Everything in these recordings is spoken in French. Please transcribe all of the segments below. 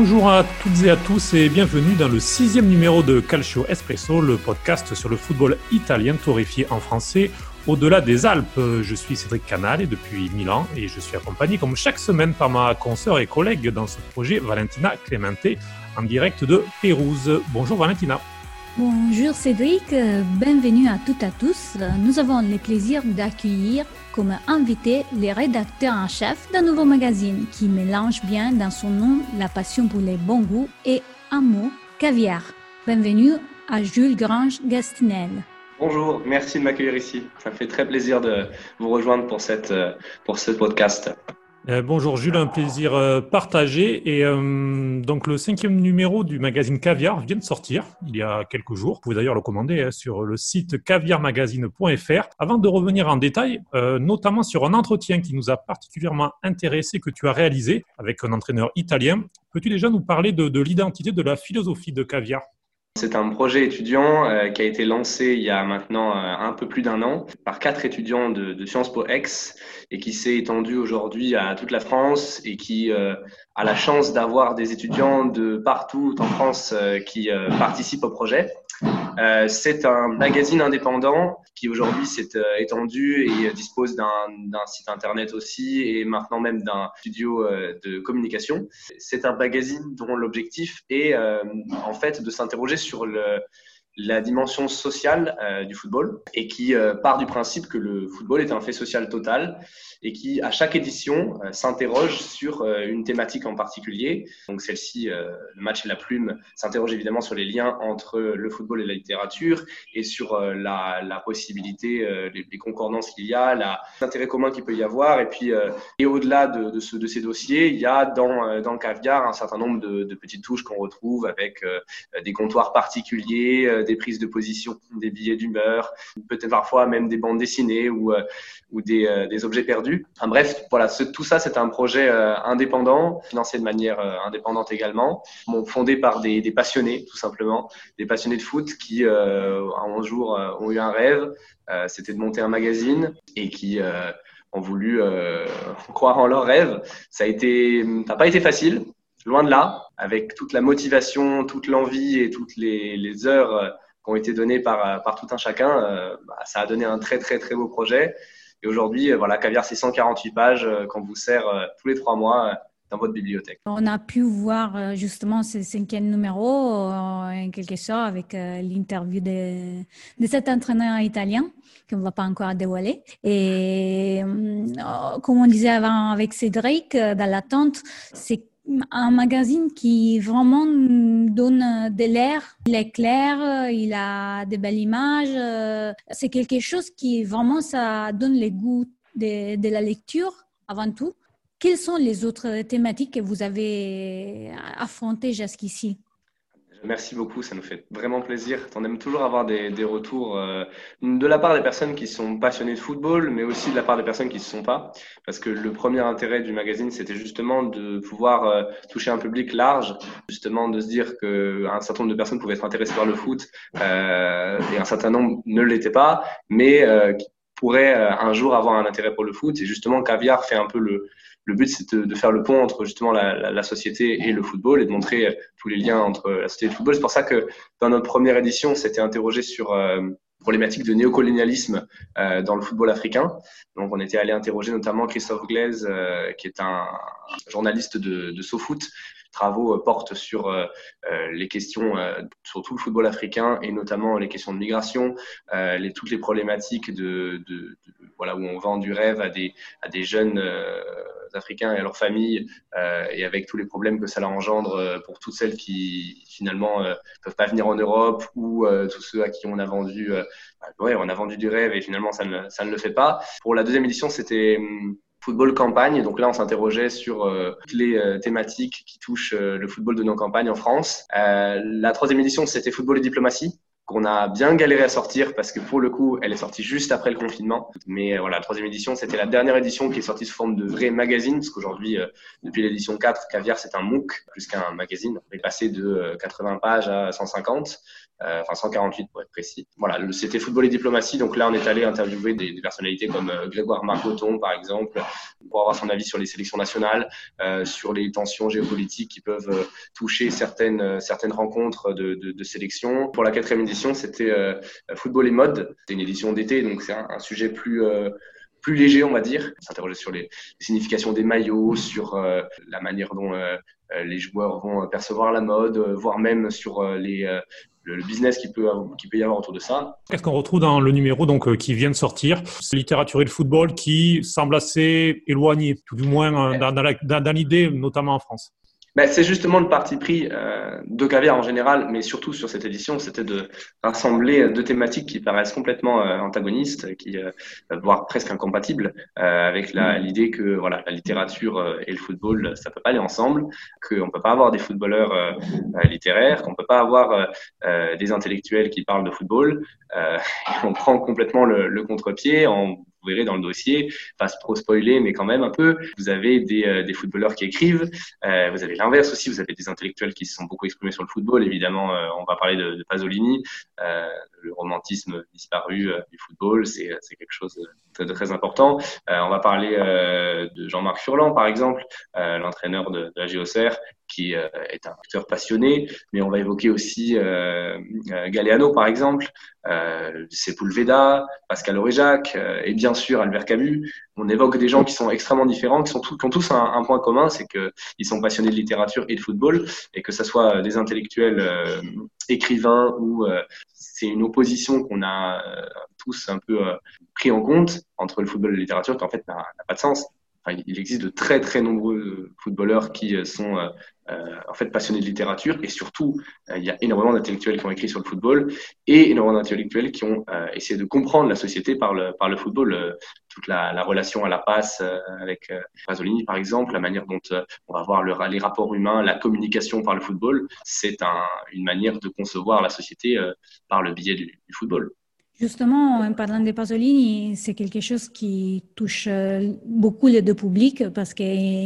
Bonjour à toutes et à tous et bienvenue dans le sixième numéro de Calcio Espresso, le podcast sur le football italien torréfié en français au-delà des Alpes. Je suis Cédric Canal et depuis Milan et je suis accompagné comme chaque semaine par ma consoeur et collègue dans ce projet, Valentina Clemente, en direct de Pérouse. Bonjour Valentina. Bonjour Cédric, bienvenue à toutes et à tous. Nous avons le plaisir d'accueillir comme invité les rédacteurs en chef d'un nouveau magazine qui mélange bien dans son nom la passion pour les bons goûts et un mot, caviar. Bienvenue à Jules Grange-Gastinel. Bonjour, merci de m'accueillir ici. Ça fait très plaisir de vous rejoindre pour, cette, pour ce podcast. Euh, bonjour Jules, un plaisir euh, partagé. Et euh, donc le cinquième numéro du magazine Caviar vient de sortir il y a quelques jours. Vous pouvez d'ailleurs le commander hein, sur le site caviarmagazine.fr. Avant de revenir en détail, notamment sur un entretien qui nous a particulièrement intéressé que tu as réalisé avec un entraîneur italien, peux-tu déjà nous parler de l'identité, de la philosophie de Caviar? C'est un projet étudiant euh, qui a été lancé il y a maintenant euh, un peu plus d'un an par quatre étudiants de, Sciences Po Ex et qui s'est étendu aujourd'hui à toute la France et qui euh, a la chance d'avoir des étudiants de partout en France qui participent au projet. Euh, c'est un magazine indépendant qui aujourd'hui s'est euh, étendu et dispose d'un site internet aussi et maintenant même d'un studio euh, de communication. C'est un magazine dont l'objectif est en fait de s'interroger sur le, la dimension sociale euh, du football et qui euh, part du principe que le football est un fait social total et qui, à chaque édition, euh, s'interroge sur une thématique en particulier. Donc celle-ci, le match et la plume, s'interroge évidemment sur les liens entre le football et la littérature et sur la, la, possibilité, les, concordances qu'il y a, l'intérêt commun qu'il peut y avoir. Et puis, et au-delà de, de, ce, de, ces dossiers, il y a dans, dans le caviar un certain nombre de petites touches qu'on retrouve avec des comptoirs particuliers des prises de position, des billets d'humeur, peut-être parfois même des bandes dessinées ou, euh, euh, des, objets perdus. Enfin, bref, voilà, tout ça, c'est un projet euh, indépendant, financé de manière indépendante également, fondé par des, passionnés, tout simplement, des passionnés de foot qui, un jour, ont eu un rêve, c'était de monter un magazine et qui ont voulu croire en leur rêve. Ça a n'a pas été facile, loin de là, avec toute la motivation, toute l'envie et toutes les, heures euh, qui ont été données par, euh, par tout un chacun, euh, bah, ça a donné un très très très beau projet. Et aujourd'hui, voilà, Caviar, c'est 148 pages qu'on vous sert tous les trois mois dans votre bibliothèque. On a pu voir justement ce cinquième numéro en quelque sorte avec l'interview de, de cet entraîneur italien qu'on ne va pas encore dévoiler. Et comme on disait avant avec Cédric, dans l'attente, c'est un magazine qui vraiment donne de l'air. Il est clair, il a de belles images. C'est quelque chose qui vraiment ça donne le goût de la lecture avant tout. Quelles sont les autres thématiques que vous avez affrontées jusqu'ici? Merci beaucoup, ça nous fait vraiment plaisir. On aime toujours avoir des, des retours euh, de la part des personnes qui sont passionnées de football, mais aussi de la part des personnes qui ne sont pas. Parce que le premier intérêt du magazine, c'était justement de pouvoir euh, toucher un public large, justement de se dire qu'un certain nombre de personnes pouvaient être intéressées par le foot euh, et un certain nombre ne l'étaient pas, mais euh, qui pourraient un jour avoir un intérêt pour le foot. Et justement, Caviar fait un peu le, le but, c'est de, faire le pont entre justement la, société et le football et de montrer euh, tous les liens entre la société et le football. C'est pour ça que dans notre première édition, on s'était interrogé sur euh, problématique de néocolonialisme euh, dans le football africain. Donc, on était allé interroger notamment Christophe Glaise, euh, qui est un journaliste de, de SoFoot. Travaux portent sur les questions, sur tout le football africain et notamment les questions de migration, les, toutes les problématiques de, voilà où on vend du rêve à des, jeunes Africains et à leurs familles, euh, et avec tous les problèmes que ça engendre euh, pour toutes celles qui finalement ne euh, peuvent pas venir en Europe ou tous ceux à qui on a vendu, bah, ouais, on a vendu du rêve et finalement ça ne, ça ne le fait pas. Pour la deuxième édition, c'était hum, football campagne. Donc là, on s'interrogeait sur euh, toutes les euh, thématiques qui touchent euh, le football de nos campagnes en France. la troisième édition, c'était football et diplomatie qu'on a bien galéré à sortir parce que pour le coup, elle est sortie juste après le confinement. Mais voilà, la troisième édition, c'était la dernière édition qui est sortie sous forme de vrai magazine, parce qu'aujourd'hui, depuis l'édition 4, Caviar, c'est un MOOC plus qu'un magazine. On est passé de 80 pages à 150. Euh, enfin 148 pour être précis. Voilà, c'était football et diplomatie. Donc là, on est allé interviewer des, personnalités comme euh, Grégoire Margoton, par exemple, pour avoir son avis sur les sélections nationales, euh, sur les tensions géopolitiques qui peuvent toucher certaines certaines rencontres de, de, de sélection. Pour la quatrième édition, c'était football et mode. C'était une édition d'été, donc c'est un, un, sujet plus plus léger, on va dire. S'interroger sur les, significations des maillots, sur la manière dont les joueurs vont percevoir la mode, voire même sur les, le business qui peut, qui peut y avoir autour de ça. Qu'est-ce qu'on retrouve dans le numéro donc, qui vient de sortir? Littérature et le football qui semble assez éloigné, tout du moins dans, dans l'idée, notamment en France. Ben, c'est justement le parti pris euh, de Caviar en général, mais surtout sur cette édition, c'était de rassembler deux thématiques qui paraissent complètement euh, antagonistes, qui euh, voire presque incompatibles, euh, avec mm. l'idée que voilà, la littérature et le football, ça peut pas aller ensemble, qu'on peut pas avoir des footballeurs littéraires, qu'on peut pas avoir des intellectuels qui parlent de football. on prend complètement le, le contre-pied en verrez dans le dossier, pas trop spoiler, mais quand même un peu. Vous avez des, euh, footballeurs qui écrivent, euh, vous avez l'inverse aussi, vous avez des intellectuels qui se sont beaucoup exprimés sur le football. Évidemment, euh, on va parler de, Pasolini, le romantisme disparu du football, c'est quelque chose de, très important. on va parler de Jean-Marc Furlan, par exemple, l'entraîneur de, la Géocère, qui euh, est un acteur passionné, mais on va évoquer aussi euh, euh Galeano, par exemple, euh, Sepulveda, Pascal Auréjac, et bien sûr Albert Camus. On évoque des gens qui sont extrêmement différents, qui, ont tous un point commun, c'est qu'ils sont passionnés de littérature et de football, et que ce soit des intellectuels écrivains ou c'est une opposition qu'on a tous un peu pris en compte entre le football et la littérature, qui en fait n'a pas de sens il existe de très très nombreux footballeurs qui euh, sont euh, euh, en fait passionnés de littérature. Et surtout il y a énormément d'intellectuels qui ont écrit sur le football et énormément d'intellectuels qui ont essayé de comprendre la société par le par le football toute la, la, relation à la passe avec Pasolini par exemple la manière dont on va voir le, les rapports humains la communication par le football c'est un, une manière de concevoir la société par le biais du, du football Justement, en parlant de Pasolini, c'est quelque chose qui touche euh, beaucoup les deux publics parce qu'en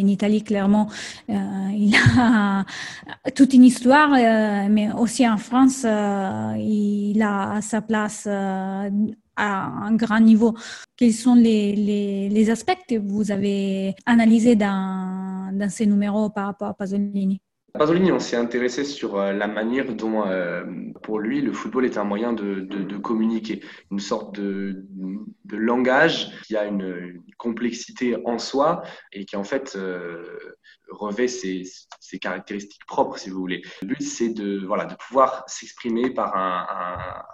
Italie, clairement, euh, il a toute une histoire, euh, mais aussi en France, il a sa place à un grand niveau. Quels sont les, les, les, aspects que vous avez analysés dans, dans ces numéros par rapport à Pasolini? Pasolini, on s'est intéressé sur euh, la manière dont, euh, pour lui, le football est un moyen de, de, de communiquer, une sorte de, de, langage qui a une, complexité en soi et qui en fait euh, revêt ses, ses, caractéristiques propres, si vous voulez. Le but, c'est de, voilà, de pouvoir s'exprimer par un,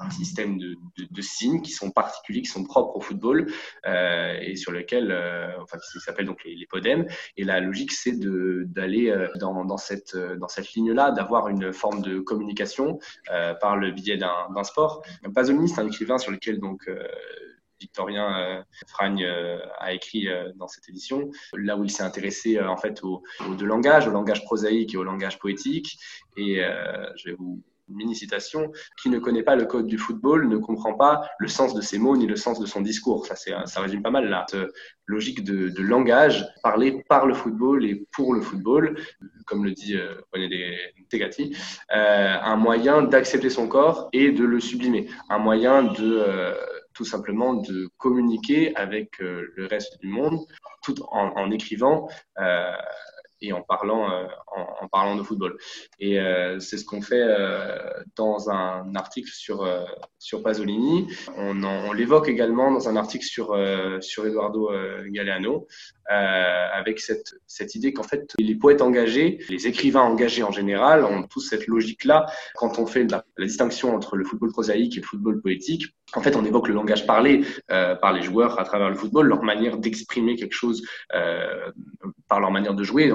un, un système de, de, signes qui sont particuliers, qui sont propres au football euh, et sur lesquels, euh, enfin, qui s'appellent donc les, les podèmes. Et la logique, c'est d'aller dans, dans cette dans cette ligne-là, d'avoir une forme de communication euh, par le biais d'un sport. Pasolini, c'est un écrivain sur lequel donc euh, Victorien euh, Fragne euh, a écrit euh, dans cette édition, là où il s'est intéressé en fait au, au, deux langages, au langage prosaïque et au langage poétique. Et je vais vous mini citation, qui ne connaît pas le code du football ne comprend pas le sens de ses mots ni le sens de son discours. Ça, ça résume pas mal la logique de, de, langage, parler par le football et pour le football, comme le dit euh, René Tegati, euh, un moyen d'accepter son corps et de le sublimer, un moyen de euh, tout simplement de communiquer avec euh, le reste du monde, tout en, écrivant euh, et en parlant, euh, en, en, parlant de football. Et euh, c'est ce qu'on fait euh, dans un article sur, euh, sur Pasolini. On, on l'évoque également dans un article sur, euh, sur Eduardo Galeano, avec cette, cette idée qu'en fait, les poètes engagés, les écrivains engagés en général, ont tous cette logique-là. Quand on fait la, la, distinction entre le football prosaïque et le football poétique, en fait, on évoque le langage parlé par les joueurs à travers le football, leur manière d'exprimer quelque chose par leur manière de jouer.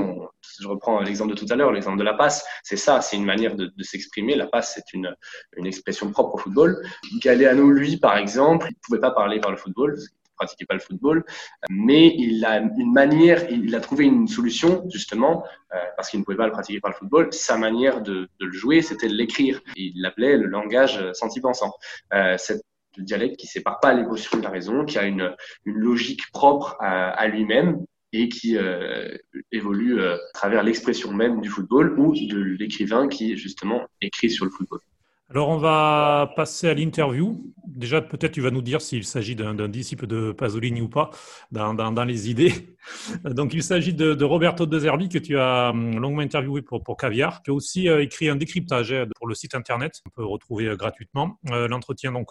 Je reprends l'exemple de tout à l'heure, l'exemple de la passe, c'est ça, c'est une manière de, s'exprimer. La passe, c'est une, une expression propre au football. Galeano, lui, par exemple, il ne pouvait pas parler par le football, pratiquait pas le football, mais il a une manière, il a trouvé une solution, justement, euh, parce qu'il ne pouvait pas le pratiquer par le football. Sa manière de, de le jouer, c'était de l'écrire. Il l'appelait le langage senti-pensant. Euh, cette dialecte qui sépare pas l'émotion de la raison, qui a une, une logique propre à lui-même, et qui euh, évolue euh, à travers l'expression même du football ou de l'écrivain qui justement écrit sur le football. Alors, on va passer à l'interview. Déjà, peut-être tu vas nous dire s'il s'agit d'un disciple de Pasolini ou pas dans, les idées. Donc, il s'agit de, Roberto De Zerbi que tu as hum, longuement interviewé pour, Caviar, qui a aussi euh, écrit un décryptage hein, pour le site internet. On peut retrouver euh, gratuitement. Euh, l'entretien, donc,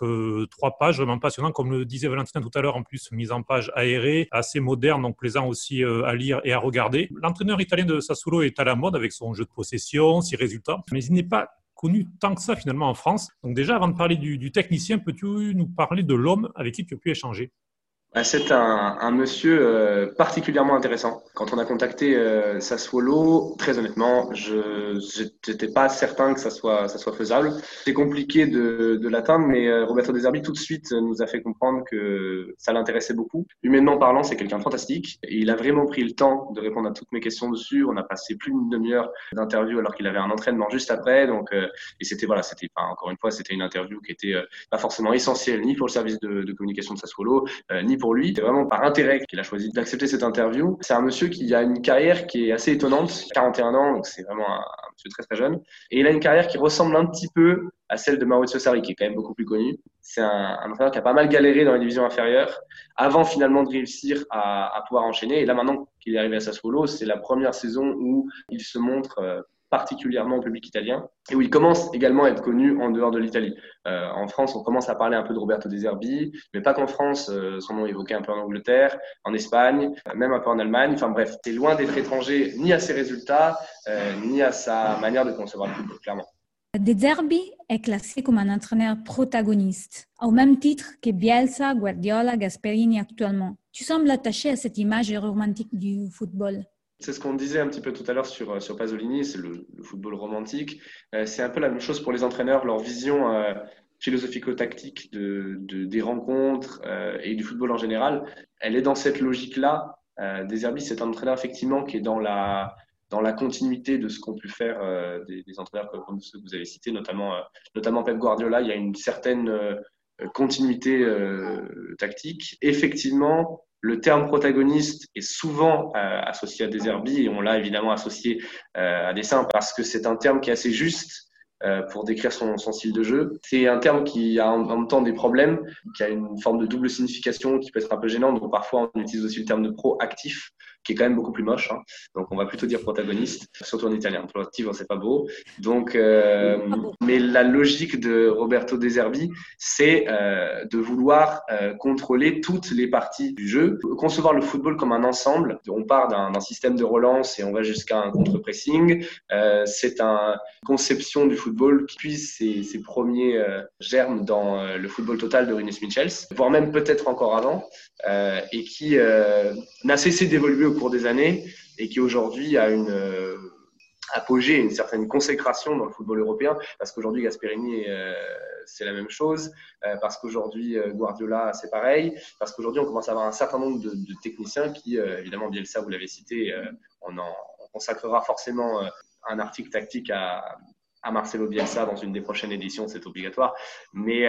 trois pages, vraiment passionnant. Comme le disait Valentin tout à l'heure, en plus, mise en page aérée, assez moderne, donc plaisant aussi à lire et à regarder. L'entraîneur italien de Sassuolo est à la mode avec son jeu de possession, ses résultats, mais il n'est pas connu tant que ça finalement en France. Donc déjà, avant de parler du, du technicien, peux-tu nous parler de l'homme avec qui tu as pu échanger? C'est un, un, monsieur euh, particulièrement intéressant. Quand on a contacté euh, Sassuolo, très honnêtement, je n'étais pas certain que ça soit, ça soit faisable. C'est compliqué de, de l'atteindre, mais euh, Roberto Deserbi tout de suite nous a fait comprendre que ça l'intéressait beaucoup. Humainement parlant, c'est quelqu'un de fantastique. Il a vraiment pris le temps de répondre à toutes mes questions dessus. On a passé plus d'une demi-heure d'interview alors qu'il avait un entraînement juste après. Donc, euh, et c'était voilà, c'était encore une fois, c'était une interview qui était euh, pas forcément essentielle ni pour le service de, de communication de Sassuolo, ni pour lui. C'est vraiment par intérêt qu'il a choisi d'accepter cette interview. C'est un monsieur qui a une carrière qui est assez étonnante, 41 ans, donc c'est vraiment un, monsieur très très jeune. Et il a une carrière qui ressemble un petit peu à celle de Maurizio Sarri, qui est quand même beaucoup plus connu. C'est un, entraîneur qui a pas mal galéré dans les divisions inférieures, avant finalement de réussir à, à pouvoir enchaîner. Et là maintenant qu'il est arrivé à Sassuolo, c'est la première saison où il se montre euh, particulièrement au public italien, et où il commence également à être connu en dehors de l'Italie. Euh, en France, on commence à parler un peu de Roberto De Zerbi, mais pas qu'en France, euh, son nom est évoqué un peu en Angleterre, en Espagne, même un peu en Allemagne. Enfin bref, c'est loin d'être étranger ni à ses résultats, euh, ni à sa manière de concevoir le football, clairement. De Zerbi est classé comme un entraîneur protagoniste, au même titre que Bielsa, Guardiola, Gasperini actuellement. Tu sembles attaché à cette image romantique du football. C'est ce qu'on disait un petit peu tout à l'heure sur, euh, sur Pasolini, c'est le, football romantique. Euh, c'est un peu la même chose pour les entraîneurs, leur vision euh, philosophico-tactique de, de, des rencontres et du football en général. Elle est dans cette logique-là. Deserbi, c'est un entraîneur effectivement qui est dans la, dans la continuité de ce qu'ont pu faire des, des, entraîneurs comme ceux que vous avez cités, notamment, notamment Pep Guardiola. Il y a une certaine continuité tactique. Effectivement, le terme protagoniste est souvent euh, associé à des herbies et on l'a évidemment associé euh, à des saints parce que c'est un terme qui est assez juste euh, pour décrire son, son, style de jeu. C'est un terme qui a en, même temps des problèmes, qui a une forme de double signification qui peut être un peu gênante. Donc parfois on utilise aussi le terme de proactif qui est quand même beaucoup plus moche. Hein. Donc, on va plutôt dire protagoniste, surtout en italien. Proactive, c'est pas beau. Donc, euh, mais la logique de Roberto De Zerbi, c'est euh, de vouloir euh, contrôler toutes les parties du jeu, concevoir le football comme un ensemble. On part d'un système de relance et on va jusqu'à un contre-pressing. C'est une conception du football qui puise ses, ses premiers germes dans le football total de Rinus Michels, voire même peut-être encore avant, et qui n'a cessé d'évoluer au cours des années et qui aujourd'hui a une euh, apogée, une certaine consécration dans le football européen, parce qu'aujourd'hui Gasperini, euh, c'est la même chose, euh, parce qu'aujourd'hui Guardiola, c'est pareil, parce qu'aujourd'hui on commence à avoir un certain nombre de, techniciens qui, évidemment Bielsa, vous l'avez cité, on consacrera forcément un article tactique à, à Marcelo Bielsa dans une des prochaines éditions, c'est obligatoire. Mais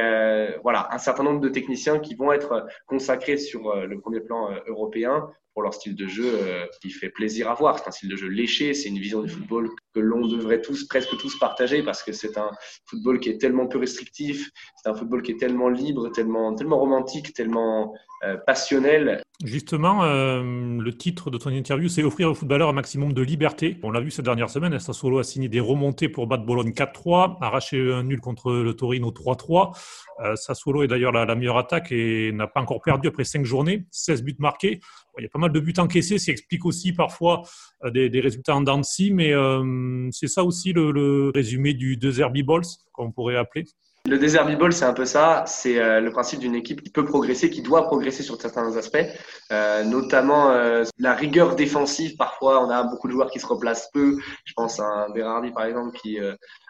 voilà, un certain nombre de techniciens qui vont être consacrés sur le premier plan européen pour leur style de jeu euh, qui fait plaisir à voir. C'est un style de jeu léché, c'est une vision du football que l'on devrait tous, presque tous partager parce que c'est un football qui est tellement peu restrictif, c'est un football qui est tellement libre, tellement, tellement romantique, tellement euh, passionnel. Justement, euh, le titre de ton interview, c'est offrir aux footballeurs un maximum de liberté. On l'a vu cette dernière semaine, Sassuolo a signé des remontées pour battre Bologne 4-3, arraché un nul contre le Torino 3-3. Euh, Sassuolo est d'ailleurs la, la, meilleure attaque et n'a pas encore perdu après 5 journées, 16 buts marqués. Il y a pas mal de buts encaissés, ça explique aussi parfois euh, des, résultats en dents de mais euh, c'est ça aussi le, résumé du deux Balls, qu'on pourrait appeler. Le Desert Ball, c'est un peu ça. C'est euh, le principe d'une équipe qui peut progresser, qui doit progresser sur certains aspects, notamment la rigueur défensive. Parfois, on a beaucoup de joueurs qui se replacent peu. Je pense à un Berardi, par exemple, qui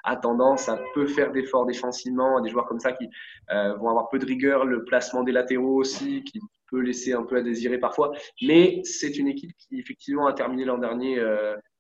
a tendance à peu faire d'efforts défensivement. Des joueurs comme ça qui vont avoir peu de rigueur. Le placement des latéraux aussi, qui peut laisser un peu à désirer parfois. Mais c'est une équipe qui, effectivement, a terminé l'an dernier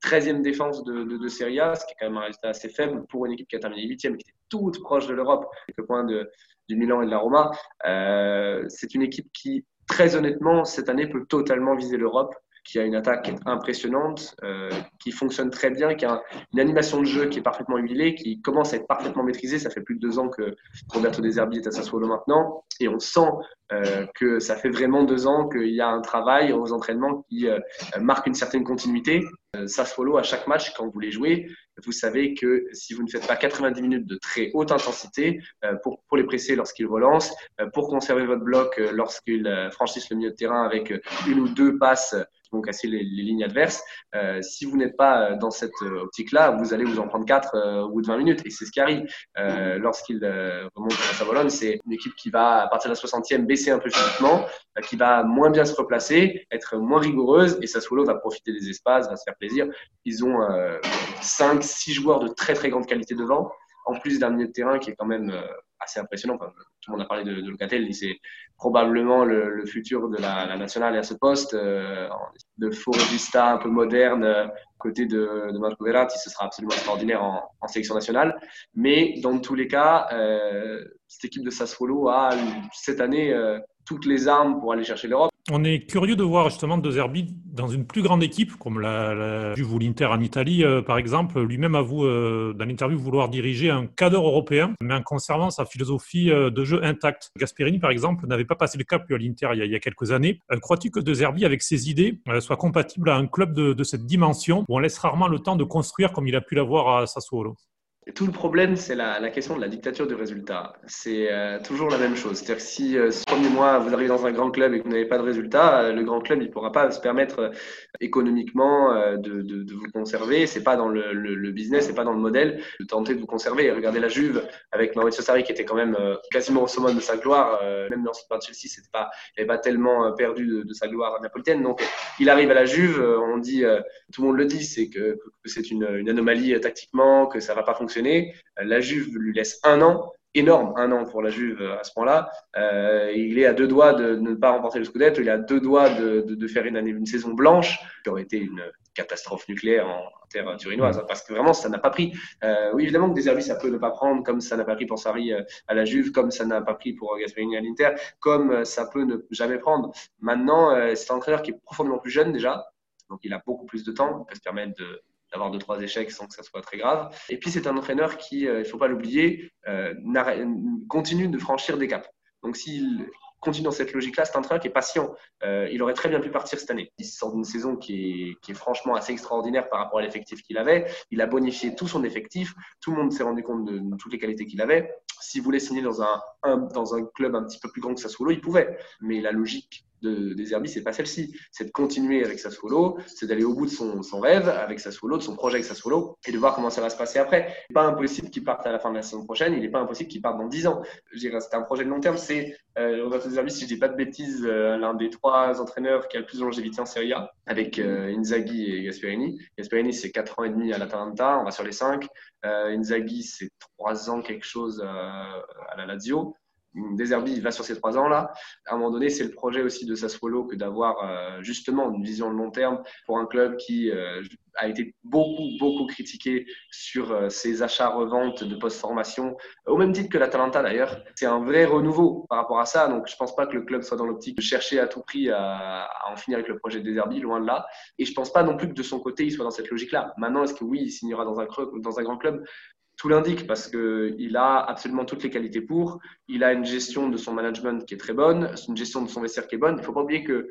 13e défense de, de, de, Serie A, ce qui est quand même un résultat assez faible pour une équipe qui a terminé 8e, qui était toute proche de l'Europe, quelques points de, du Milan et de la Roma. Euh, c'est une équipe qui, très honnêtement, cette année peut totalement viser l'Europe. Qui a une attaque impressionnante, euh, qui fonctionne très bien, qui a une animation de jeu qui est parfaitement huilée, qui commence à être parfaitement maîtrisée. Ça fait plus de deux ans que Roberto Deserbi est à Sassuolo maintenant, et on sent euh, que ça fait vraiment deux ans qu'il y a un travail aux entraînements qui euh, marque une certaine continuité. Euh, Sassuolo, à chaque match, quand vous les jouez, vous savez que si vous ne faites pas 90 minutes de très haute intensité euh, pour, pour les presser lorsqu'ils relancent, euh, pour conserver votre bloc lorsqu'ils franchissent le milieu de terrain avec une ou deux passes casser les, lignes adverses, si vous n'êtes pas dans cette optique-là, vous allez vous en prendre quatre au bout de 20 minutes. Et c'est ce qui arrive lorsqu'ils remontent à Savolone. C'est une équipe qui va, à partir de la 60e, baisser un peu physiquement, qui va moins bien se replacer, être moins rigoureuse, et Sassuolo va profiter des espaces, va se faire plaisir. Ils ont 5 six joueurs de très très grande qualité devant, en plus d'un milieu de terrain qui est quand même euh, assez impressionnant. Tout le monde a parlé de, de Locatelli, c'est probablement le, futur de la, la, nationale à ce poste. Euh, de faux un peu moderne, euh, côté de, Marco Verratti, ce sera absolument extraordinaire en, sélection nationale. Mais dans tous les cas, euh, cette équipe de Sassuolo a cette année toutes les armes pour aller chercher l'Europe. On est curieux de voir justement De Zerbi dans une plus grande équipe, comme la, la Juve l'Inter en Italie, euh, par exemple. Lui-même avoue euh, dans l'interview vouloir diriger un cadre européen, mais en conservant sa philosophie euh, de jeu intacte. Gasperini, par exemple, n'avait pas passé le cap à l'Inter il, y a quelques années. Euh, Crois-tu que De Zerbi, avec ses idées, soit compatible à un club de, de cette dimension, où on laisse rarement le temps de construire comme il a pu l'avoir à Sassuolo? Tout le problème, c'est la, question de la dictature du résultat. C'est euh, toujours la même chose. C'est-à-dire que si euh, ce premier mois, vous arrivez dans un grand club et que vous n'avez pas de résultat, euh, le grand club, ne pourra pas se permettre euh, économiquement de, vous conserver. C'est pas dans le, le, le business, c'est pas dans le modèle de tenter de vous conserver. Regardez la Juve avec Maurizio Sarri qui était quand même quasiment au summum de sa gloire. même dans ce de Chelsea, c'était pas, pas tellement perdu de, sa gloire napolitaine. Donc, il arrive à la Juve. on dit, tout le monde le dit, c'est que, c'est une, anomalie tactiquement, que ça va pas fonctionner fonctionner. La Juve lui laisse un an, énorme, un an pour la Juve à ce point-là. Euh, il est à deux doigts de, ne pas remporter le Scudetto, il est à deux doigts de, faire une, saison blanche, qui aurait été une catastrophe nucléaire en, terre turinoise, hein, parce que vraiment, ça n'a pas pris. Euh, oui, évidemment que des services, ça peut ne pas prendre, comme ça n'a pas pris pour Sarri euh, à la Juve, comme ça n'a pas pris pour Gasperini à l'Inter, comme euh, ça peut ne jamais prendre. Maintenant, euh, c'est un entraîneur qui est profondément plus jeune déjà, donc il a beaucoup plus de temps, il peut se permettre de d'avoir deux trois échecs sans que ça soit très grave. Et puis c'est un entraîneur qui, euh, il faut pas l'oublier, euh, continue de franchir des caps. Donc s'il continue dans cette logique-là, c'est un entraîneur qui est patient. Euh, il aurait très bien pu partir cette année. Il sort d'une saison qui est, qui est franchement assez extraordinaire par rapport à l'effectif qu'il avait. Il a bonifié tout son effectif. Tout le monde s'est rendu compte de, de, toutes les qualités qu'il avait. S'il voulait signer dans un, un, dans un club un petit peu plus grand que Sassuolo, il pouvait. Mais la logique de, des Herbis, c'est pas celle-ci. C'est de continuer avec Sassuolo, c'est d'aller au bout de son, rêve avec Sassuolo, de son projet avec Sassuolo, et de voir comment ça va se passer après. Pas impossible qu'il parte à la fin de la saison prochaine, il n'est pas impossible qu'il parte dans 10 ans. C'est un projet de long terme. C'est euh, Roberto Herbis, si je dis pas de bêtises, euh, l'un des trois entraîneurs qui a le plus de longévité en Serie A, avec euh, Inzaghi et Gasperini. Gasperini, c'est 4 ans et demi à l'Atalanta, on va sur les 5. Euh, Inzaghi, c'est 3 ans quelque chose à la Lazio. Deserbi va sur ces trois ans-là. À un moment donné, c'est le projet aussi de Sassuolo que d'avoir euh, justement une vision de long terme pour un club qui euh, a été beaucoup, beaucoup critiqué sur euh, ses achats-reventes de post-formation, au même titre que l'Atalanta d'ailleurs. C'est un vrai renouveau par rapport à ça. Donc, je pense pas que le club soit dans l'optique de chercher à tout prix à, en finir avec le projet de Deserbi, loin de là. Et je pense pas non plus que de son côté, il soit dans cette logique-là. Maintenant, est-ce que oui, il signera dans un grand club? Tout l'indique parce qu'il a absolument toutes les qualités pour. Il a une gestion de son management qui est très bonne, une gestion de son vestiaire qui est bonne. Il ne faut pas oublier que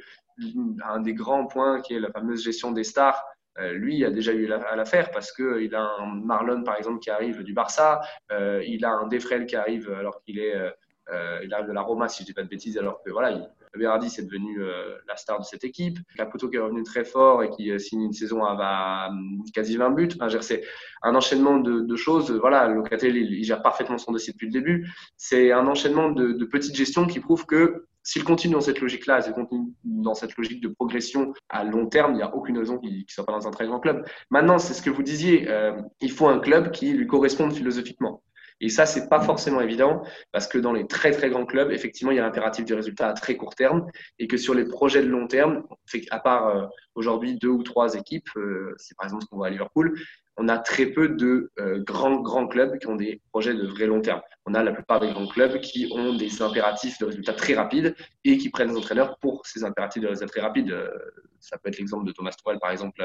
un des grands points qui est la fameuse gestion des stars, euh, lui a déjà eu à l'affaire parce qu'il a un Marlon par exemple qui arrive du Barça, euh, il a un Defrel qui arrive alors qu'il est euh, il arrive de la Roma si je dis pas de bêtises alors que voilà il, Berardi, c'est devenu euh, la star de cette équipe. Caputo qui est revenu très fort et qui euh, signe une saison à, à, quasi 20 buts. Enfin, c'est un enchaînement de, choses. Voilà, Locatelli, il, gère parfaitement son dossier depuis le début. C'est un enchaînement de, petites gestions qui prouvent que s'il continue dans cette logique-là, s'il continue dans cette logique de progression à long terme, il n'y a aucune raison qu'il ne soit pas dans un très grand club. Maintenant, c'est ce que vous disiez, euh, il faut un club qui lui corresponde philosophiquement. Et ça, c'est pas forcément évident parce que dans les très très grands clubs, effectivement, il y a l'impératif du résultat à très court terme et que sur les projets de long terme, à part euh, aujourd'hui deux ou trois équipes, c'est par exemple ce qu'on voit à Liverpool, on a très peu de euh, grands, clubs qui ont des projets de vrai long terme. On a la plupart des grands clubs qui ont des impératifs de résultats très rapides et qui prennent des entraîneurs pour ces impératifs de résultats très rapides. Euh, ça peut être l'exemple de Thomas Tuchel, par exemple,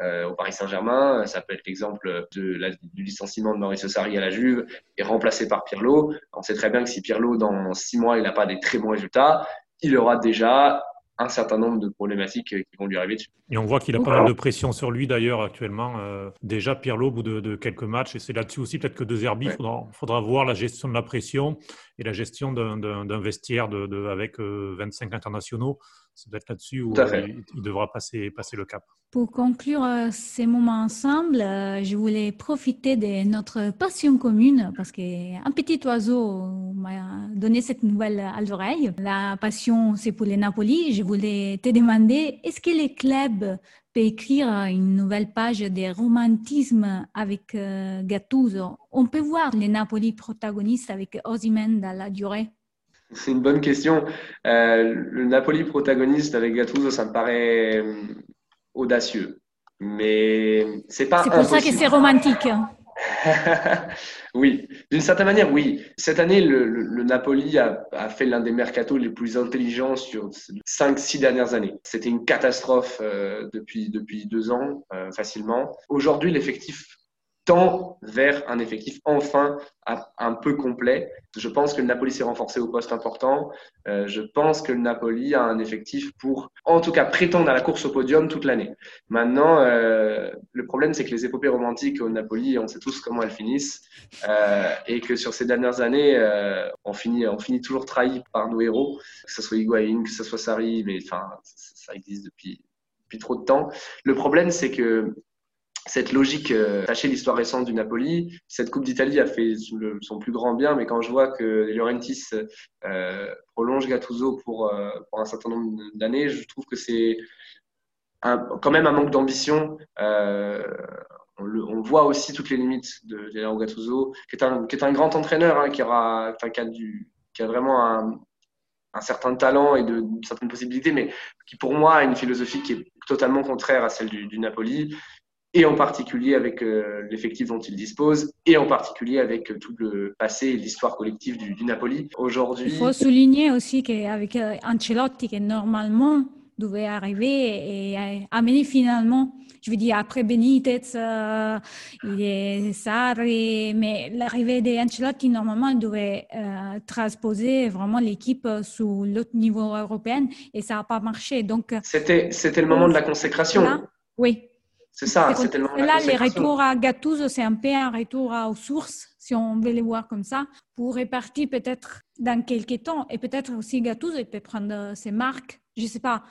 euh, au Paris Saint-Germain. Ça peut être l'exemple du licenciement de Mauricio Sarri à la Juve et remplacé par Pirlo. On sait très bien que si Pirlo, dans six mois, il n'a pas des très bons résultats, il aura déjà un certain nombre de problématiques euh, qui vont lui arriver dessus. Et on voit qu'il a pas mal de pression sur lui d'ailleurs actuellement. Euh, déjà Pirlo au bout de, quelques matchs, et c'est là-dessus aussi peut-être que De Zerbi, il faudra, voir la gestion de la pression et la gestion d'un vestiaire de, avec 25 euh, internationaux. C'est peut-être là-dessus où il, devra passer, passer le cap. Pour conclure ces moments ensemble, je voulais profiter de notre passion commune parce qu'un petit oiseau m'a donné cette nouvelle à l'oreille. La passion, c'est pour les Napoli. Je voulais te demander, est-ce que les clubs peuvent écrire une nouvelle page de romantisme avec euh, Gattuso? On peut voir les Napoli protagonistes avec Osimhen dans la durée C'est une bonne question. Euh, le Napoli protagoniste avec Gattuso, ça me paraît euh, audacieux. Mais c'est pas. C'est pour ça que c'est romantique. oui, d'une certaine manière, oui. Cette année, le, Napoli a, fait l'un des mercatos les plus intelligents sur 5-6 dernières années. C'était une catastrophe euh, depuis, depuis deux ans, euh, facilement. Aujourd'hui, l'effectif tend vers un effectif enfin un peu complet. Je pense que le Napoli s'est renforcé au poste important. Euh, je pense que le Napoli a un effectif pour, en tout cas, prétendre à la course au podium toute l'année. Maintenant, euh, le problème, c'est que les épopées romantiques au Napoli, on sait tous comment elles finissent, euh, et que sur ces dernières années, on finit, toujours trahi par nos héros, que ce soit Higuain, que ce soit Sarri, mais enfin, ça existe depuis trop de temps. Le problème, c'est que cette logique, euh, l'histoire récente du Napoli. Cette Coupe d'Italie a fait son plus grand bien, mais quand je vois que Laurentis euh, prolonge Gattuso pour, euh, pour un certain nombre d'années, je trouve que c'est quand même un manque d'ambition. Euh, on, voit aussi toutes les limites de Gennaro Gattuso, qui est un, grand entraîneur, hein, qui, a vraiment un, certain talent et de, certaines possibilités, mais qui pour moi a une philosophie qui est totalement contraire à celle du Napoli et en particulier avec euh, l'effectif dont il dispose, et en particulier avec euh, tout le passé et l'histoire collective du, Napoli. Aujourd'hui, il faut souligner aussi qu'avec euh, Ancelotti, qui normalement devait arriver et amener finalement, je veux dire, après Benitez, il est Sarri, mais l'arrivée d'Ancelotti, normalement, devait transposer vraiment l'équipe sous l'autre niveau européen et ça n'a pas marché. Donc, c'était, c'était le moment de la consécration. oui. C'est ça, c'est tellement. Là, les retours à Gattuso, c'est un peu un retour aux sources, si on veut les voir comme ça, pour répartir peut-être dans quelques temps. Et peut-être aussi Gattuso, il peut prendre ses marques, je ne sais pas.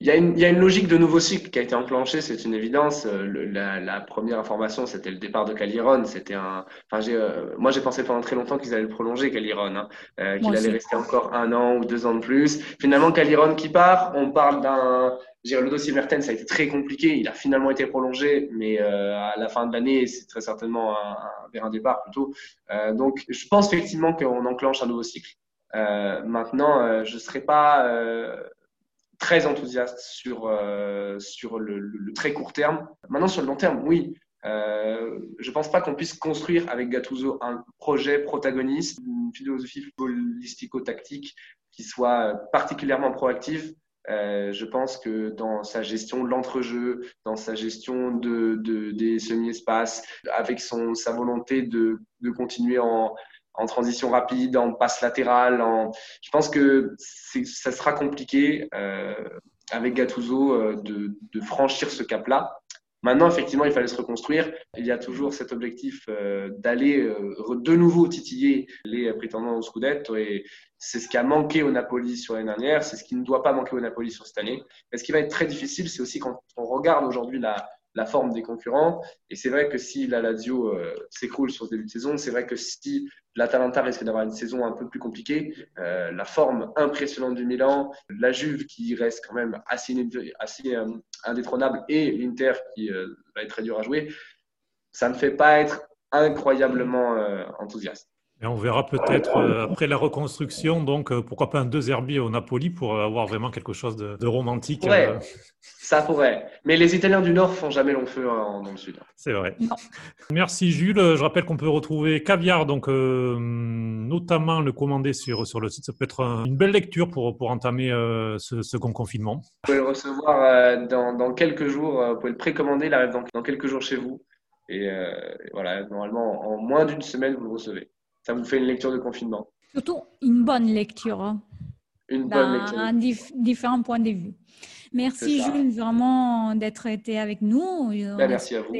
Il y, a une, il y, a une, logique de nouveau cycle qui a été enclenchée, c'est une évidence. Euh, la, la, première information, c'était le départ de Caliron. C'était un. Enfin, euh, moi, j'ai pensé pendant très longtemps qu'ils allaient le prolonger, Caliron, hein, euh, qu'il allait rester encore un an ou deux ans de plus. Finalement, Caliron qui part, on parle d'un. Le dossier Mertens, ça a été très compliqué. Il a finalement été prolongé, mais à la fin de l'année, c'est très certainement un, vers un départ plutôt. donc, je pense effectivement qu'on enclenche un nouveau cycle. maintenant, je ne serais pas très enthousiaste sur, euh, sur le, très court terme. Maintenant, sur le long terme, oui. Euh, je ne pense pas qu'on puisse construire avec Gattuso un projet protagoniste, une philosophie footballistico-tactique qui soit particulièrement proactive. Euh, je pense que dans sa gestion de l'entrejeu, dans sa gestion de, de des semi-espaces, avec son, sa volonté de, de continuer en, en transition rapide, en passe latérale. Je pense que ça sera compliqué euh, avec Gattuso euh, de, de, franchir ce cap-là. Maintenant, effectivement, il fallait se reconstruire. Il y a toujours cet objectif euh, d'aller de nouveau titiller les prétendants au Scudetto et c'est ce qui a manqué au Napoli sur l'année dernière, c'est ce qui ne doit pas manquer au Napoli sur cette année. Mais ce qui va être très difficile, c'est aussi quand on regarde aujourd'hui la, la forme des concurrents. Et c'est vrai que si la Lazio euh, s'écroule sur ce début de saison, c'est vrai que si l'Atalanta risque d'avoir une saison un peu plus compliquée, euh, la forme impressionnante du Milan, la Juve qui reste quand même assez, euh, indétrônable et l'Inter qui va être très dur à jouer, ça ne fait pas être incroyablement enthousiaste. Et on verra peut-être euh, après la reconstruction, donc euh, pourquoi pas un deux Zerbi au Napoli pour avoir vraiment quelque chose de, romantique. Ouais, euh. ça pourrait. Mais les Italiens du Nord font jamais long feu dans le Sud. C'est vrai. Merci Jules. Je rappelle qu'on peut retrouver Caviar, donc notamment le commander sur, sur le site. Ça peut être une belle lecture pour, pour entamer ce second confinement. Vous pouvez le recevoir dans, dans, quelques jours. Vous pouvez le précommander. Il arrive dans, dans quelques jours chez vous. Et voilà, normalement, en moins d'une semaine, vous le recevez ça vous fait une lecture de confinement. Surtout une bonne lecture. Hein. Une bonne lecture. Un différents points de vue. Merci Jules vraiment d'être été avec nous. Ben, merci à vous.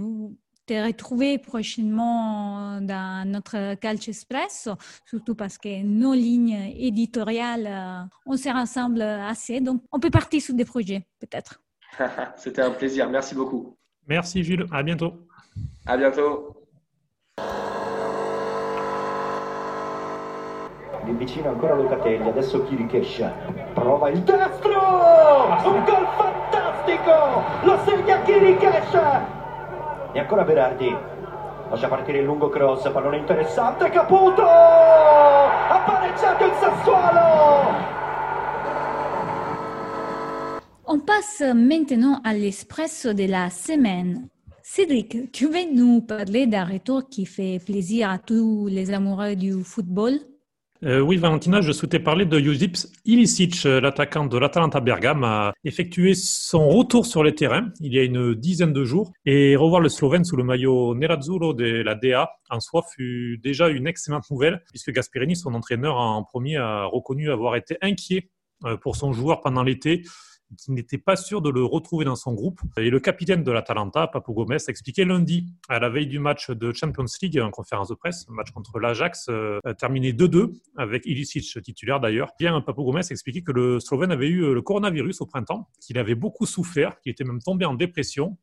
Vous te retrouver prochainement dans notre Calcio Express, surtout parce que nos lignes éditoriales, euh, on se rassemble assez, donc on peut partir sur des projets peut-être. C'était un plaisir, merci beaucoup. Merci Jules, à bientôt. À bientôt. Lì vicino ancora Locatelli, adesso Kirikesh, prova il destro, un gol fantastico, lo segna Kirikesh, e ancora Berardi, lascia partire il lungo cross, pallone interessante, Caputo, ha pareggiato il Sassuolo! On passe maintenant à l'espresso de la semaine. Cédric, tu veux nous parler d'un retour qui fait plaisir à tous les amoureux du football euh, oui, Valentina, je souhaitais parler de Josips Ilicic, euh, l'attaquant de l'Atalanta Bergame, a effectué son retour sur les terrains il y a une dizaine de jours et revoir le Slovène sous le maillot Nerazzurro de la DA en soi fut déjà une excellente nouvelle puisque Gasperini, son entraîneur en premier, a reconnu avoir été inquiet euh, pour son joueur pendant l'été qui n'était pas sûr de le retrouver dans son groupe. Et le capitaine de l'Atalanta, Papu Gomez, a expliqué lundi, à la veille du match de Champions League, en conférence de presse, match contre l'Ajax, euh, terminé 2-2, avec Ilicic titulaire d'ailleurs. Bien, Papu Gomez a expliqué que le Slovène avait eu le coronavirus au printemps, qu'il avait beaucoup souffert, qu'il était même tombé en dépression,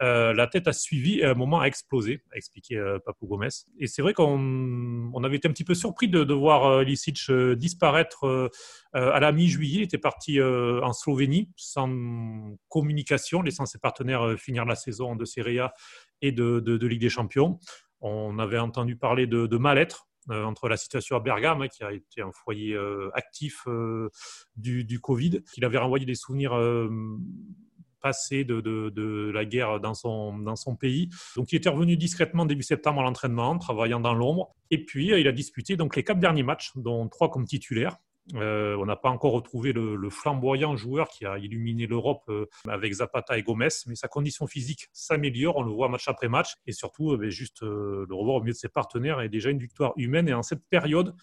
euh, la tête a suivi et à un moment a explosé, a expliqué euh, Papou Gomez. Et c'est vrai qu'on on avait été un petit peu surpris de, voir euh, Lisic euh, disparaître à la mi-juillet. Il était parti en Slovénie sans communication, laissant ses partenaires finir la saison de Serie A et de, Ligue des Champions. On avait entendu parler de, de mal-être entre la situation à Bergame, hein, qui a été un foyer actif du, du, Covid, qu'il avait renvoyé des souvenirs passé de, la guerre dans son, pays. Donc, il était revenu discrètement début septembre à l'entraînement, travaillant dans l'ombre. Et puis, il a disputé donc, les quatre derniers matchs, dont trois comme titulaire. Euh, on n'a pas encore retrouvé le, flamboyant joueur qui a illuminé l'Europe euh, avec Zapata et Gomez, mais sa condition physique s'améliore, on le voit match après match, et surtout, euh, ben, juste le revoir au milieu de ses partenaires est déjà une victoire humaine. Et en cette période,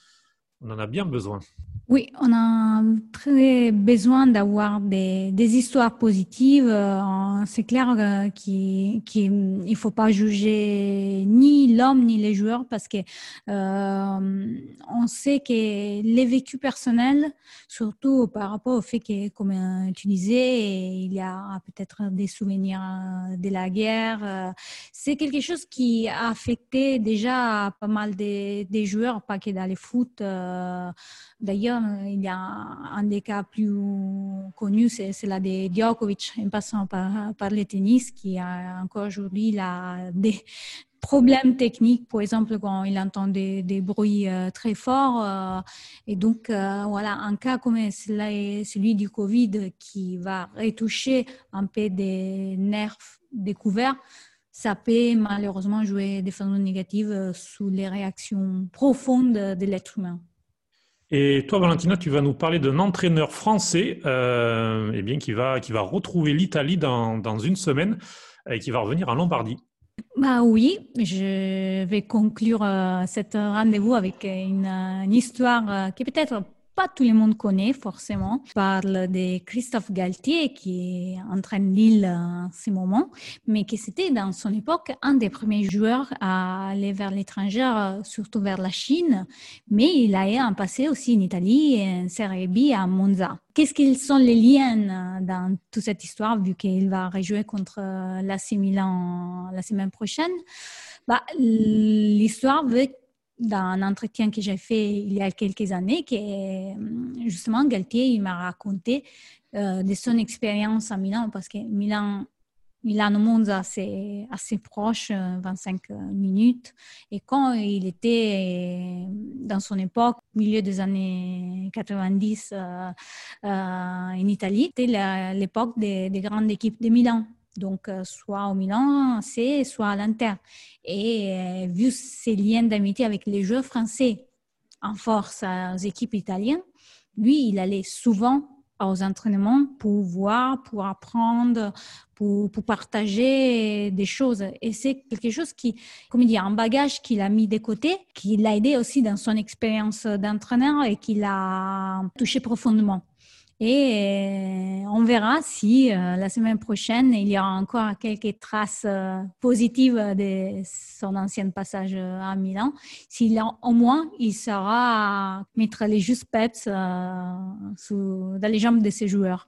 on en a bien besoin. Oui, on a très besoin d'avoir des, histoires positives. Euh, c'est clair euh, qu'il ne faut pas juger ni l'homme ni les joueurs parce que euh, on sait que les vécus personnels, surtout par rapport au fait que, comme tu disais, il y a peut-être des souvenirs de la guerre, c'est quelque chose qui a affecté déjà pas mal des, des joueurs, pas que dans les foot. D'ailleurs, il y a un des cas plus connus, c'est la de Djokovic, en passant par, par le tennis, qui a encore aujourd'hui des problèmes techniques, par exemple quand il entend des, bruits euh, très forts. Euh, et donc, euh, voilà, un cas comme celui du Covid qui va retoucher un peu des nerfs découverts, ça peut malheureusement jouer des façons négatives sous les réactions profondes de l'être humain. Et toi, Valentina, tu vas nous parler d'un entraîneur français euh, eh bien, qui, va, qui va retrouver l'Italie dans, dans, une semaine et qui va revenir en Lombardie. Bah oui, je vais conclure euh, cet rendez-vous avec une, histoire euh, qui peut-être pas tout le monde connaît forcément. Je parle de Christophe Galtier qui entraîne Lille en ce moment, mais qui c'était dans son époque un des premiers joueurs à aller vers l'étranger, surtout vers la Chine. Mais il a un passé aussi en Italie en Serie B à Monza. Qu'est-ce qu'ils sont les liens dans toute cette histoire vu qu'il va rejouer contre l'AC Milan la semaine prochaine? Bah, l'histoire veut dans un entretien que j'ai fait il y a quelques années, que justement Galtier il m'a raconté euh, de son expérience à Milan, parce que Milan Milan-Monza, c'est assez proche, 25 minutes. Et quand il était dans son époque, milieu des années 90 en Italie, c'était l'époque des grandes équipes de Milan. Donc, soit au Milan c'est soit à l'Inter. Et vu ses liens d'amitié avec les joueurs français en force aux équipes italiennes, lui, il allait souvent aux entraînements pour voir, pour apprendre, pour, partager des choses. Et c'est quelque chose qui, comme dire, un bagage qu'il a mis de côté, qui l'a aidé aussi dans son expérience d'entraîneur et qui l'a touché profondément. Et euh, on verra si euh, la semaine prochaine, il y aura encore quelques traces euh, positives de son ancien passage à Milan. S'il au moins, il sera mettre les justes pets dans les jambes de ses joueurs.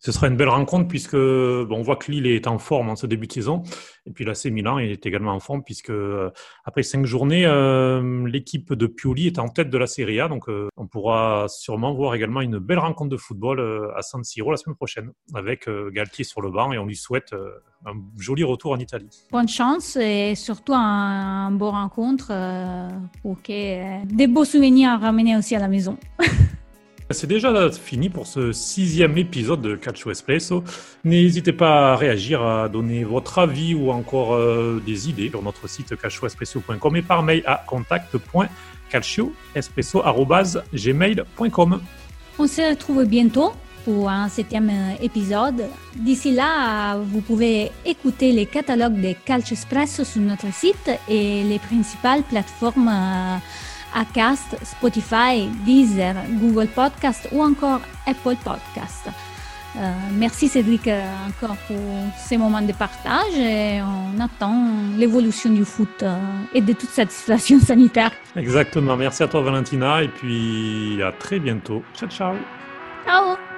Ce sera une belle rencontre puisque bon, on voit que Lille est en forme en ce début de saison. Et puis l'AC Milan est également en forme puisque euh, après cinq journées, euh, l'équipe de Pioli est en tête de la Serie A. Donc euh, on pourra sûrement voir également une belle rencontre de football à San Siro la semaine prochaine avec Galtier sur le banc et on lui souhaite un joli retour en Italie. Bonne chance et surtout un, un beau rencontre pour que des beaux souvenirs à ramener aussi à la maison. C'est déjà fini pour ce sixième épisode de Calcio Espresso. N'hésitez pas à réagir, à donner votre avis ou encore euh, des idées sur notre site calcioespresso.com et par mail à contact.calcioespresso.gmail.com. On se retrouve bientôt pour un septième épisode. D'ici là, vous pouvez écouter les catalogues de Calcio Espresso sur notre site et les principales plateformes. Euh, Acast, Spotify, Deezer, Google Podcast ou encore Apple Podcast. Euh, merci Cédric euh, encore pour ces moments de partage et on attend l'évolution du foot euh, et de toute cette situation sanitaire. Exactement. Merci à toi Valentina et puis à très bientôt. Ciao ciao. Ciao.